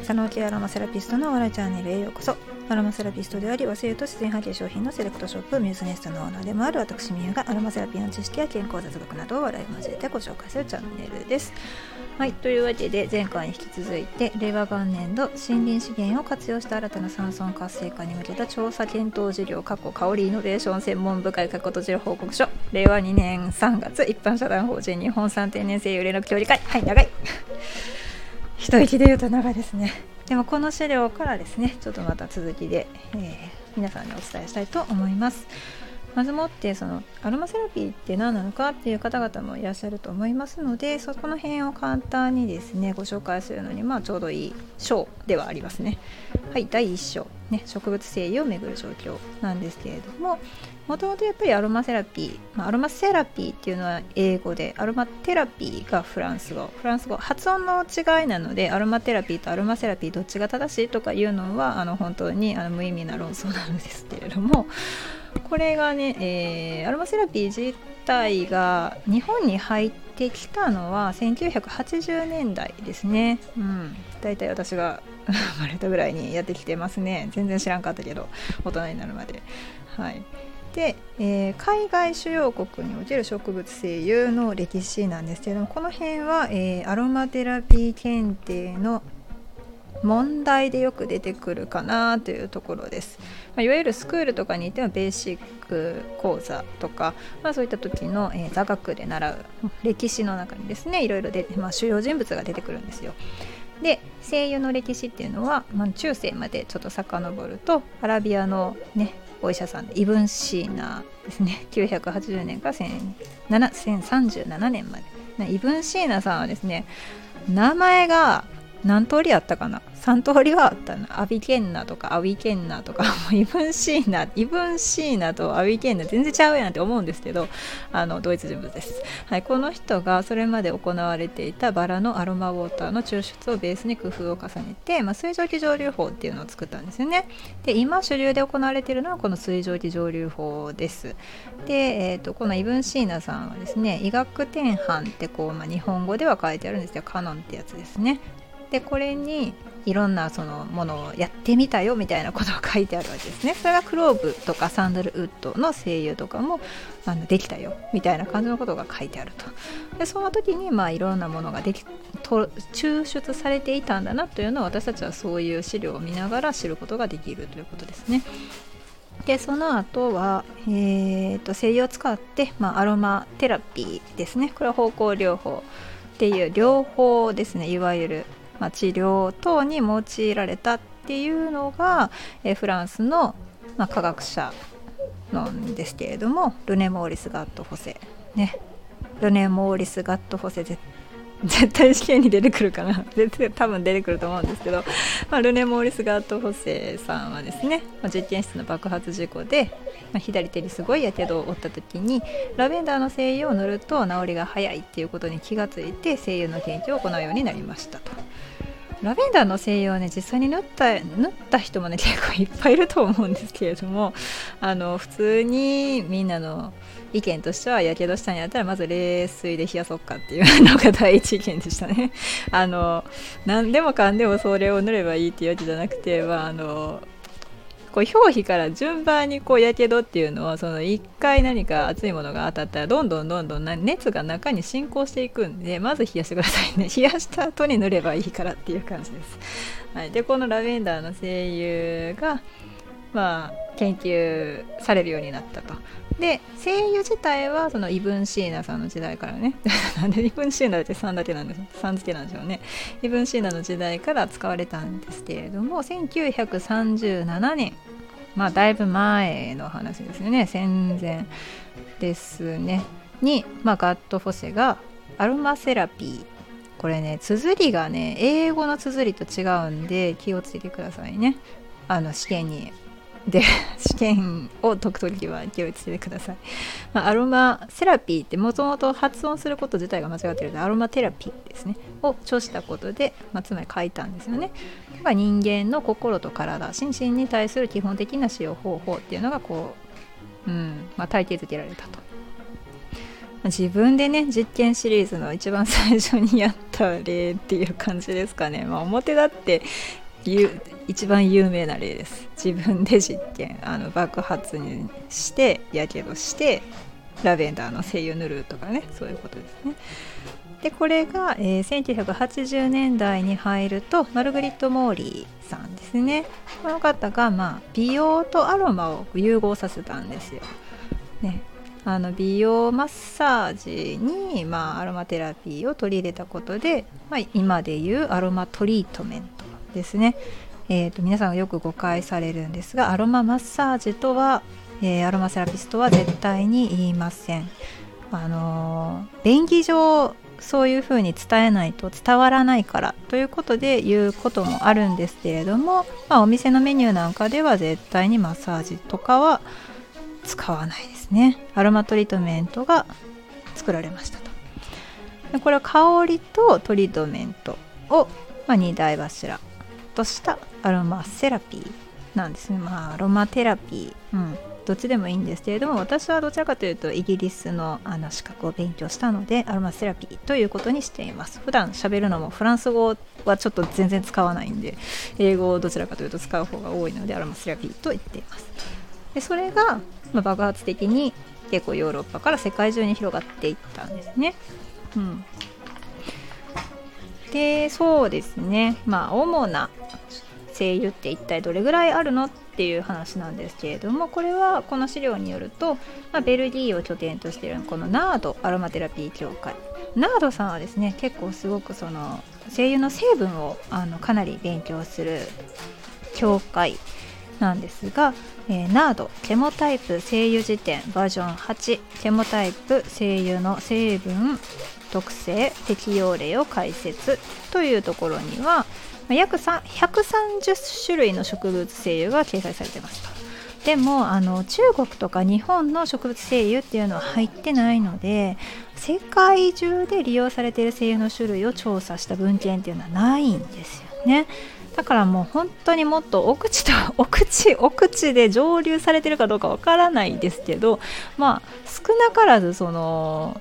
佐野系アロマセラピストのオラチャンネルへようこそ。アロマセラピストであり和製と自然派遣商品のセレクトショップミューズネストのオーナーでもある私ミユがアロマセラピーの知識や健康雑学などを笑い交えてご紹介するチャンネルです。はいというわけで前回に引き続いて令和元年度森林資源を活用した新たな山村活性化に向けた調査検討事業過去香りイノベーション専門部会過去閉じる報告書令和2年3月一般社団法人日本産天然性油連絡協議会。はい長い。一息で言うと長いですね。でもこの資料からですねちょっとまた続きで、えー、皆さんにお伝えしたいと思います。まずもってそのアロマセラピーって何なのかっていう方々もいらっしゃると思いますのでそこの辺を簡単にですねご紹介するのにまあちょうどいい章ではありますね。はい第1章、ね、植物性油をめぐる状況なんですけれどももともとやっぱりアロマセラピー、まあ、アロマセラピーっていうのは英語でアロマテラピーがフランス語フランス語発音の違いなのでアロマテラピーとアロマセラピーどっちが正しいとかいうのはあの本当にあの無意味な論争なんですけれどもこれがね、えー、アロマセラピー自体が日本に入ってきたのは1980年代ですね。うん、だいたい私が生まれたぐらいにやってきてますね。全然知らんかったけど、大人になるまで。はい。で、えー、海外主要国における植物性油の歴史なんですけれどもこの辺は、えー、アロマテラピー検定の問題でよく出てくるかなというところです、まあ、いわゆるスクールとかにいてはベーシック講座とか、まあ、そういった時の、えー、座学で習う歴史の中にですねいろいろで、まあ、主要人物が出てくるんですよ。で声優の歴史っていうのは、まあ、中世までちょっと遡るとアラビアのねお医者さんでイブン・シーナですね。980年から1037年まで。イブン・シーナさんはですね名前が何通りあったかな？3通りはあったな。アビケンナとかアビケンナとか もうイブンシーナイブンシーナとアビケンナ全然ちゃうやんって思うんですけどあのドイツ人物です、はい、この人がそれまで行われていたバラのアロマウォーターの抽出をベースに工夫を重ねて、まあ、水蒸気蒸留法っていうのを作ったんですよね。で今主流で行われているのはこの水蒸気蒸留法です。で、えーと、このイブンシーナさんはですね医学典範ってこう、まあ、日本語では書いてあるんですよ。カノンってやつですね。でこれにいろんなそのものをやってみたよみたいなことが書いてあるわけですね。それがクローブとかサンダルウッドの声優とかもあのできたよ。みたいな感じのことが書いてあると。でその時にまあいろんなものができと抽出されていたんだなというのを私たちはそういう資料を見ながら知ることができるということですね。でその後は、えーと、精油を使って、まあ、アロマテラピーですね。これは方向療法っていう療法ですね。いわゆるまあ、治療等に用いられたっていうのが、えフランスの、まあ、科学者なんですけれどもルネ・モーリス・ガット・フォセね。ルネ・モーリス・ガット・ホセ絶絶対試験に出てくるかな 絶対多分出てくると思うんですけど、まあ、ルネ・モーリス・ガート・フォセさんはですね、まあ、実験室の爆発事故で、まあ、左手にすごいやけどを負った時にラベンダーの精油を塗ると治りが早いっていうことに気がついて精油の研究を行うようになりましたと。ラベンダーの精油はね実際に塗った塗った人もね結構いっぱいいると思うんですけれども あの普通にみんなの意見としてはやけどしたんやったらまず冷水で冷やそっかっていうのが第一意見でしたね。あの何でもかんでもそれを塗ればいいっていうわけじゃなくて、まあ、あのこう表皮から順番にこうやけどっていうのはその1回何か熱いものが当たったらどんどんどんどん熱が中に進行していくんでまず冷やしてくださいね。冷やした後に塗ればいいからっていう感じです、はい、でこのラベンダーの精油がまあ研究されるようになったと。で声優自体はそのイブン・シーナさんの時代からね。なんでイブン・シーナって3だけなんです3付けなんでしょうね。イブン・シーナの時代から使われたんですけれども1937年まあだいぶ前の話ですよね。戦前ですね。に、まあ、ガット・フォセがアロマセラピー。これね綴りがね英語の綴りと違うんで気をつけてくださいね。あの試験に。で 試験を解くときは気をつけてください、まあ、アロマセラピーってもともと発音すること自体が間違ってるのでアロマテラピーですねを著したことで、まあ、つまり書いたんですよね。が人間の心と体心身に対する基本的な使用方法っていうのがこう、うんまあ、体系づけられたと。自分でね実験シリーズの一番最初にやった例っていう感じですかね、まあ、表だって一番有名な例です。自分で実験あの爆発にしてやけどしてラベンダーの精油塗るとかね。そういうことですね。でこれが、えー、1980年代に入るとマルグリット・モーリーさんですね。この方が、まあ、美容とアロマを融合させたんですよ、ね、あの美容マッサージに、まあ、アロマテラピーを取り入れたことで、まあ、今でいうアロマトリートメントですね、えーと、皆さんがよく誤解されるんですがアロママッサージとは、えー、アロマセラピストは絶対に言いません。あのー、便宜上そういうふうに伝えないと伝わらないからということで言うこともあるんですけれども、まあ、お店のメニューなんかでは絶対にマッサージとかは使わないですね。アロマトリートメントが作られましたと。でこれは香りとトリートメントを、まあ、2大柱。としたアロマセラピーなんですね。まあアロマテラピー、うん、どっちでもいいんですけれども私はどちらかというとイギリスのあの資格を勉強したのでアロマセラピーということにしています。普段喋るのもフランス語はちょっと全然使わないんで英語をどちらかというと使う方が多いのでアロマセラピーと言っています。でそれが、ま、爆発的に結構ヨーロッパから世界中に広がっていったんですね。うん。でそうですね。まあ主な声優って一体どれぐらいあるのっていう話なんですけれどもこれはこの資料によると、まあ、ベルギーを拠点としているこのナードアロマテラピー協会。ナードさんはですね結構すごくその声優の成分をあのかなり勉強する協会なんですが、えー、ナードケモタイプ声優辞典バージョン8ケモタイプ声優の成分特性適用例を解説というところには約130種類の植物精油が掲載されてますと。でもあの中国とか日本の植物精油っていうのは入ってないので世界中で利用されている精油の種類を調査した文献っていうのはないんですよね。だからもう本当にもっと奥地と 奥地奥地で蒸留されてるかどうかわからないですけどまあ少なからずその、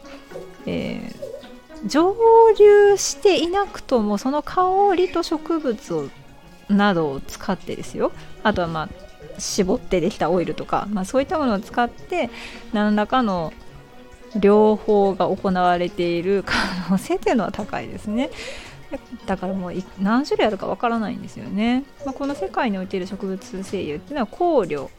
えー蒸留していなくともその香りと植物をなどを使ってですよ。あとはまあ絞ってできたオイルとか、まあ、そういったものを使って何らかの療法が行われている可能性というのは高いですね。だからもう何種類あるかわからないんですよね、まあ、この世界においている植物精油っていうのは香料。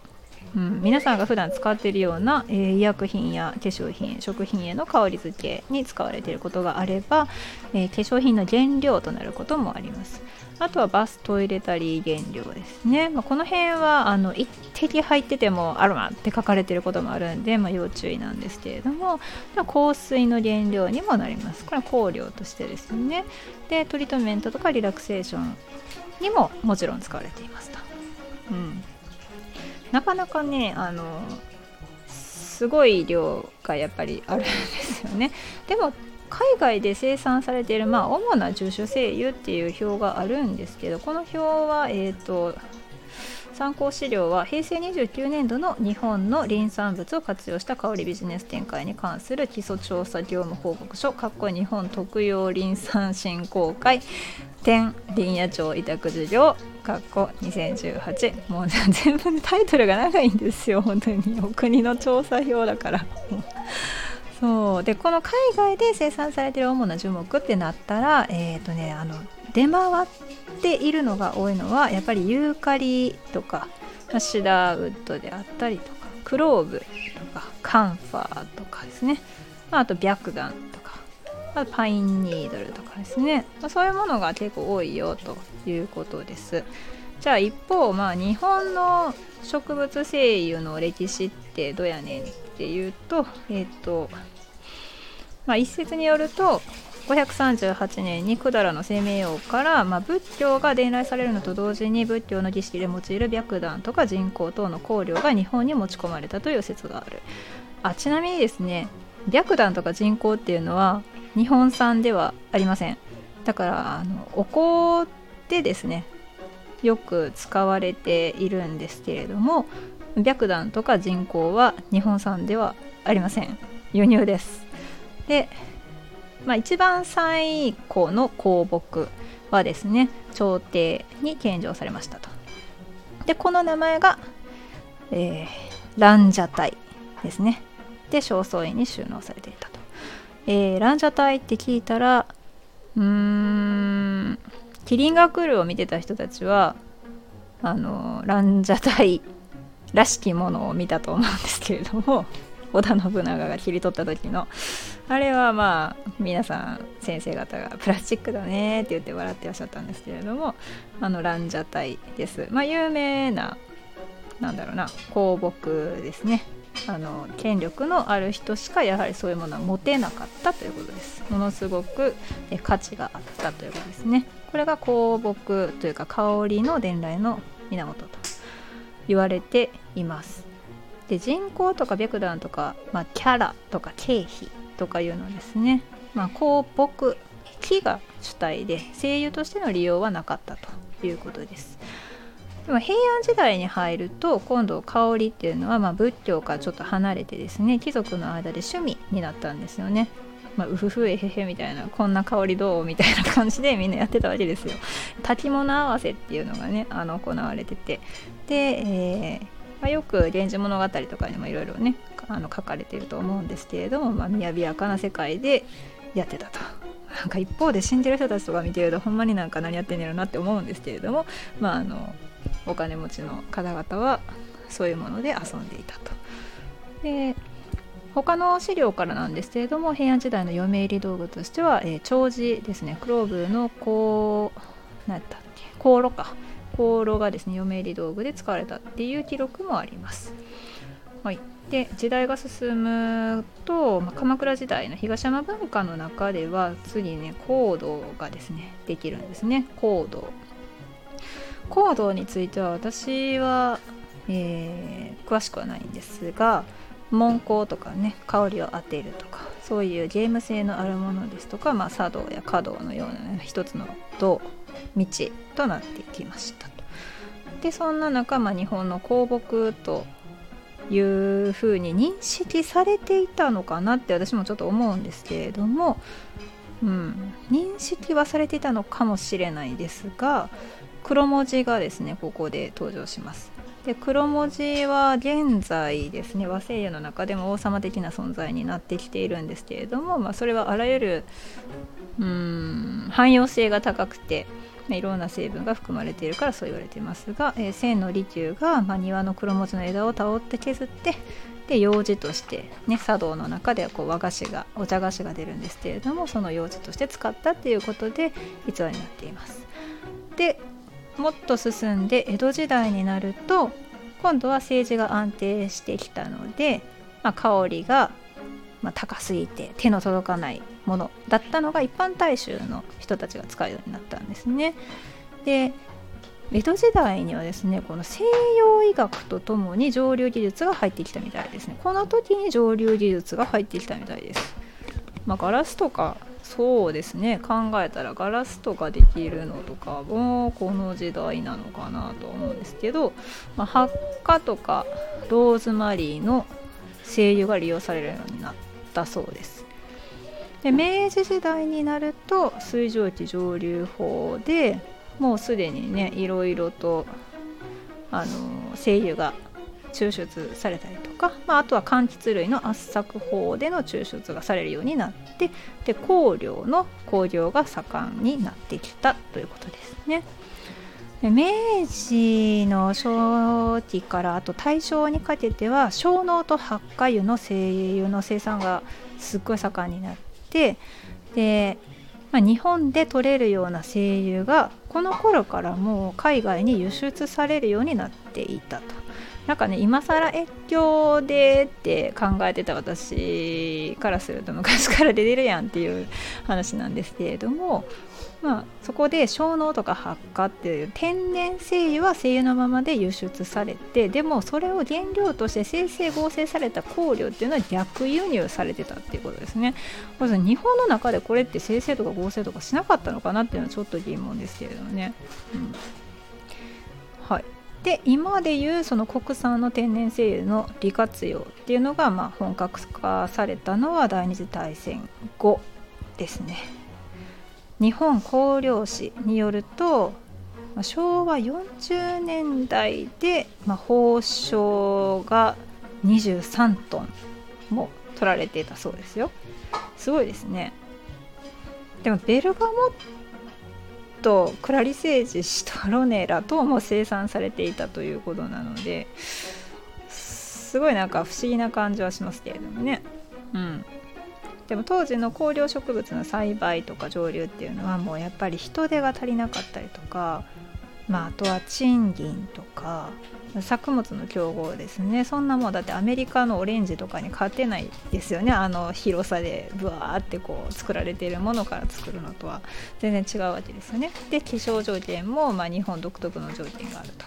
うん、皆さんが普段使っているような、えー、医薬品や化粧品食品への香り付けに使われていることがあれば、えー、化粧品の原料となることもあります。あとはバストイレタリー原料ですね、まあ、この辺はあの一滴入っててもアロマって書かれていることもあるんで、まあ、要注意なんですけれども香水の原料にもなります。これは香料としてですね。でトリートメントとかリラクセーションにももちろん使われていますと、うん、なかなかねあのすごい量がやっぱりあるんですよね。でも海外で生産されている、まあ、主な樹種精油っていう表があるんですけどこの表は、えーと、参考資料は平成29年度の日本の林産物を活用した香りビジネス展開に関する基礎調査業務報告書かっこ日本特用林産振興会天林野町委託事業かっこ2018もう全部タイトルが長いんですよ。本当にお国の調査表だから。そう。でこの海外で生産されてる主な樹木ってなったらえっ、ー、とねあの出回っているのが多いのはやっぱりユーカリとかシダーウッドであったりとかクローブとかカンファーとかですね。あと白檀とか。あパインニードルとかですね。まそういうものが結構多いよということです。じゃあ一方まあ日本の植物精油の歴史ってどうやねんっていうとえっ、ー、とまあ一説によると538年に百済の生命王から、まあ、仏教が伝来されるのと同時に仏教の儀式で用いる白檀とか人工等の香料が日本に持ち込まれたという説がある。あちなみにですね白檀とか人工っていうのは日本産ではありません。だからあのお香でですねよく使われているんですけれども白檀とか人工は日本産ではありません。輸入です。で、まあ、一番最古の香木はですね朝廷に献上されましたと。でこの名前が、えー、ランジャタイですね。で正倉院に収納されていた、えー、ランジャタイって聞いたらうーんキリンが来るを見てた人たちはあのランジャタイらしきものを見たと思うんですけれども 織田信長が切り取った時の。あれはまあ皆さん先生方がプラスチックだねって言って笑ってらっしゃったんですけれどもあのランジャタイです。まあ有名ななんだろうな香木ですね。あの権力のある人しかやはりそういうものは持てなかったということです。ものすごく価値があったということですね。これが香木というか香りの伝来の源と言われています。で人口とか白檀とか、まあ、キャラとか経費とかいうのですね、まあ、香木木が主体で声優としての利用はなかったということです。でも平安時代に入ると今度香りっていうのはま仏教からちょっと離れてですね貴族の間で趣味になったんですよねまあ、うふふえへへみたいなこんな香りどうみたいな感じでみんなやってたわけですよ。炊き物合わせっていうのがねあの行われててで、えーまあ、よく「源氏物語」とかにもいろいろねあの書かれてると思うんですけれども、まあ、雅やかな世界でやってたと。なんか一方で死んでる人たちとか見てるとほんまになんか何やってんねやろなって思うんですけれども、まあ、あのお金持ちの方々はそういうもので遊んでいたと。で他の資料からなんですけれども平安時代の嫁入り道具としては、えー、長寿ですね。クローブのこう何だっけ？香炉か。香炉がですね嫁入り道具で使われたっていう記録もあります。はい、で時代が進むと、まあ、鎌倉時代の東山文化の中では次ね香道がですねできるんですね。香道。香道については私は、えー、詳しくはないんですが文香とかね香りを当てるとかそういうゲーム性のあるものですとか、まあ、茶道や華道のような、ね、一つの道道となってきましたと。でそんな中、まあ、日本の香木というふうに認識されていたのかなって私もちょっと思うんですけれども、うん、認識はされていたのかもしれないですが黒文字がですねここで登場します。で黒文字は現在ですね和製油の中でも王様的な存在になってきているんですけれども、まあ、それはあらゆるうん汎用性が高くていろんな成分が含まれているからそう言われていますが、えー、千の利休が、まあ、庭の黒文字の枝をたおって削ってで用事として、ね、茶道の中ではこう和菓子がお茶菓子が出るんですけれどもその用事として使ったっていうことで逸話になっています。でもっと進んで江戸時代になると今度は政治が安定してきたので、まあ、香りが、まあ、高すぎて手の届かないものだったのが一般大衆の人たちが使うようになったんですね。で江戸時代にはですねこの西洋医学とともに上流技術が入ってきたみたいですねこの時に上流技術が入ってきたみたいです、まあ、ガラスとかそうですね。考えたらガラスとかできるのとかもこの時代なのかなと思うんですけど、まあ、発火とかローズマリーの精油が利用されるようになったそうです。で明治時代になると水蒸気蒸留法でもうすでにねいろいろとあの精油が抽出されたりとか、まあ、あとは柑橘類の圧搾法での抽出がされるようになってで香料の工業が盛んになってきたということですね。明治の初期からあと大正にかけては小脳と発火油の精油の生産がすっごい盛んになってで、まあ、日本で取れるような精油がこの頃からもう海外に輸出されるようになっていたと。なんかね今更越境でって考えてた私からすると昔から出てるやんっていう話なんですけれどもまあ、そこで小脳とか発火っていう天然精油は精油のままで輸出されてでもそれを原料として生成合成された香料っていうのは逆輸入されてたっていうことですね。まず日本の中でこれって生成とか合成とかしなかったのかなっていうのはちょっと疑問ですけれどもね、うん、で今でいうその国産の天然精油の利活用っていうのがまあ本格化されたのは第二次大戦後ですね。日本香料史によると昭和40年代で、まあ、宝生が23トンも取られていたそうですよすごいですねでもベルガモットクラリセージシトロネラ等も生産されていたということなのですごいなんか不思議な感じはしますけれどもね。うん。でも当時の香料植物の栽培とか上流っていうのはもうやっぱり人手が足りなかったりとかまあ、あとは賃金とか作物の競合ですね。そんなもんだってアメリカのオレンジとかに勝てないですよね。あの広さでブワーってこう作られているものから作るのとは。全然違うわけですよね。で気象条件もまあ日本独特の条件があると。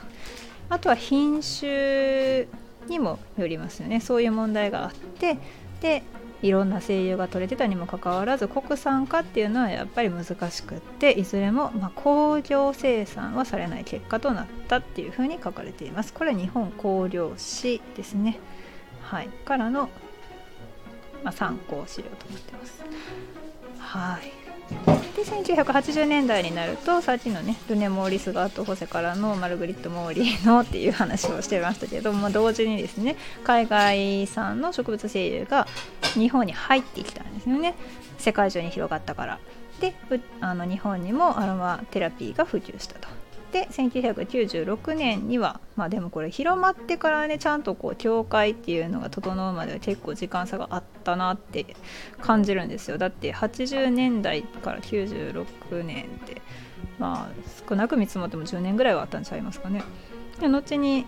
あとは品種にもよりますよね。そういう問題があって。でいろんな声優が取れてたにもかかわらず国産化っていうのはやっぱり難しくっていずれもま工業生産はされない結果となったっていうふうに書かれています。これは日本香料史ですね。はい。からの、まあ、参考資料となってます。はい。で1980年代になるとさっきのねルネ・モーリス・ガート・ホセからのマルグリット・モーリーのっていう話をしてましたけども同時にですね海外産の植物精油が日本に入ってきたんですよね。世界中に広がったから。であの日本にもアロマテラピーが普及したと。で1996年にはまあでもこれ広まってからねちゃんとこう教会っていうのが整うまでは結構時間差があったなって感じるんですよ。だって80年代から96年ってまあ少なく見積もっても10年ぐらいはあったんちゃいますかね。で後に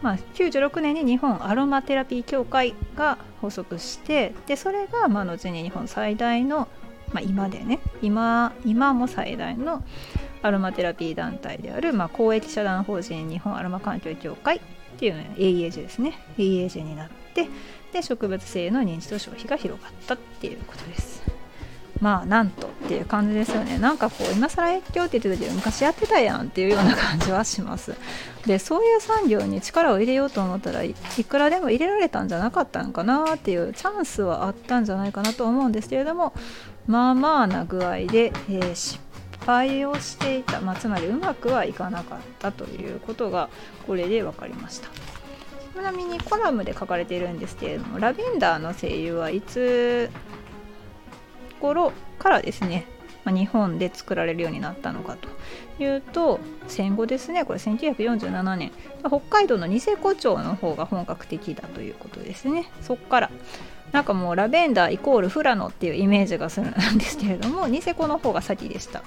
まあ、96年に日本アロマテラピー協会が発足してでそれがまあ後に日本最大の、まあ、今でね今今も最大のアロマテラピー団体である、まあ、公益社団法人日本アロマ環境協会っていうの AEAG ですね。AEAG になってで植物性の認知と消費が広がったっていうことです。まあなんとっていう感じですよね。なんかこう今更越境って言ってたけど昔やってたやんっていうような感じはします。でそういう産業に力を入れようと思ったらいくらでも入れられたんじゃなかったのかなっていうチャンスはあったんじゃないかなと思うんですけれどもまあまあな具合で、えー、失敗をしていた、まあ、つまりうまくはいかなかったということがこれで分かりました。ちなみにコラムで書かれているんですけれどもラベンダーの声優はいつ頃からですね、まあ、日本で作られるようになったのかというと戦後ですねこれ1947年。北海道のニセコ町の方が本格的だということですね。そこから。なんかもうラベンダーイコールフラノっていうイメージがするんですけれどもニセコの方が先でした。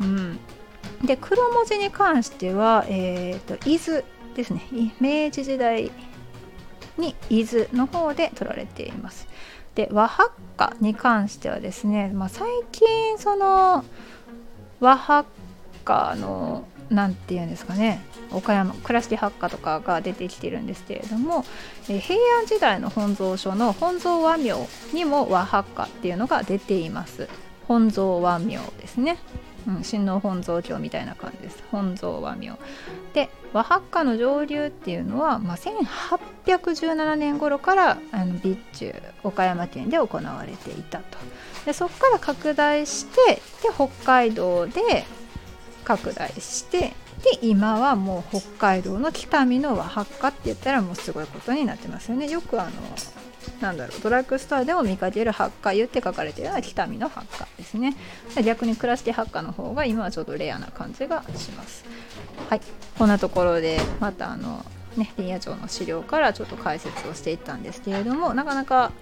うん、で黒文字に関しては、えーと、伊豆ですね。明治時代に伊豆の方で取られています。で和ハッカに関してはですね、まあ、最近その和ハッカの何て言うんですかね岡山倉敷八花とかが出てきてるんですけれども、え平安時代の本草書の本草和名にも和八花っていうのが出ています。本草和名ですね、うん、親王本草経みたいな感じです。本草和名。で和八花の上流っていうのは、まあ、1817年頃からあの備中岡山県で行われていたと。でそこから拡大してで北海道で拡大してで今はもう北海道の北見の和八花って言ったらもうすごいことになってますよね。よくあのなんだろうドラッグストアでも見かけるハッカ油って書かれているのは北見のハッカですね。逆に倉敷八花の方が今はちょっとレアな感じがします。はい。こんなところでまたあのね林野庁の資料からちょっと解説をしていったんですけれどもなかなか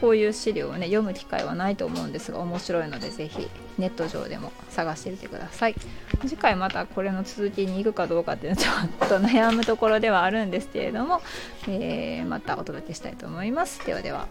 こういう資料をね読む機会はないと思うんですが面白いので是非ネット上でも探してみてください。次回またこれの続きに行くかどうかっていうのはちょっと悩むところではあるんですけれども、えー、またお届けしたいと思います。ではでは。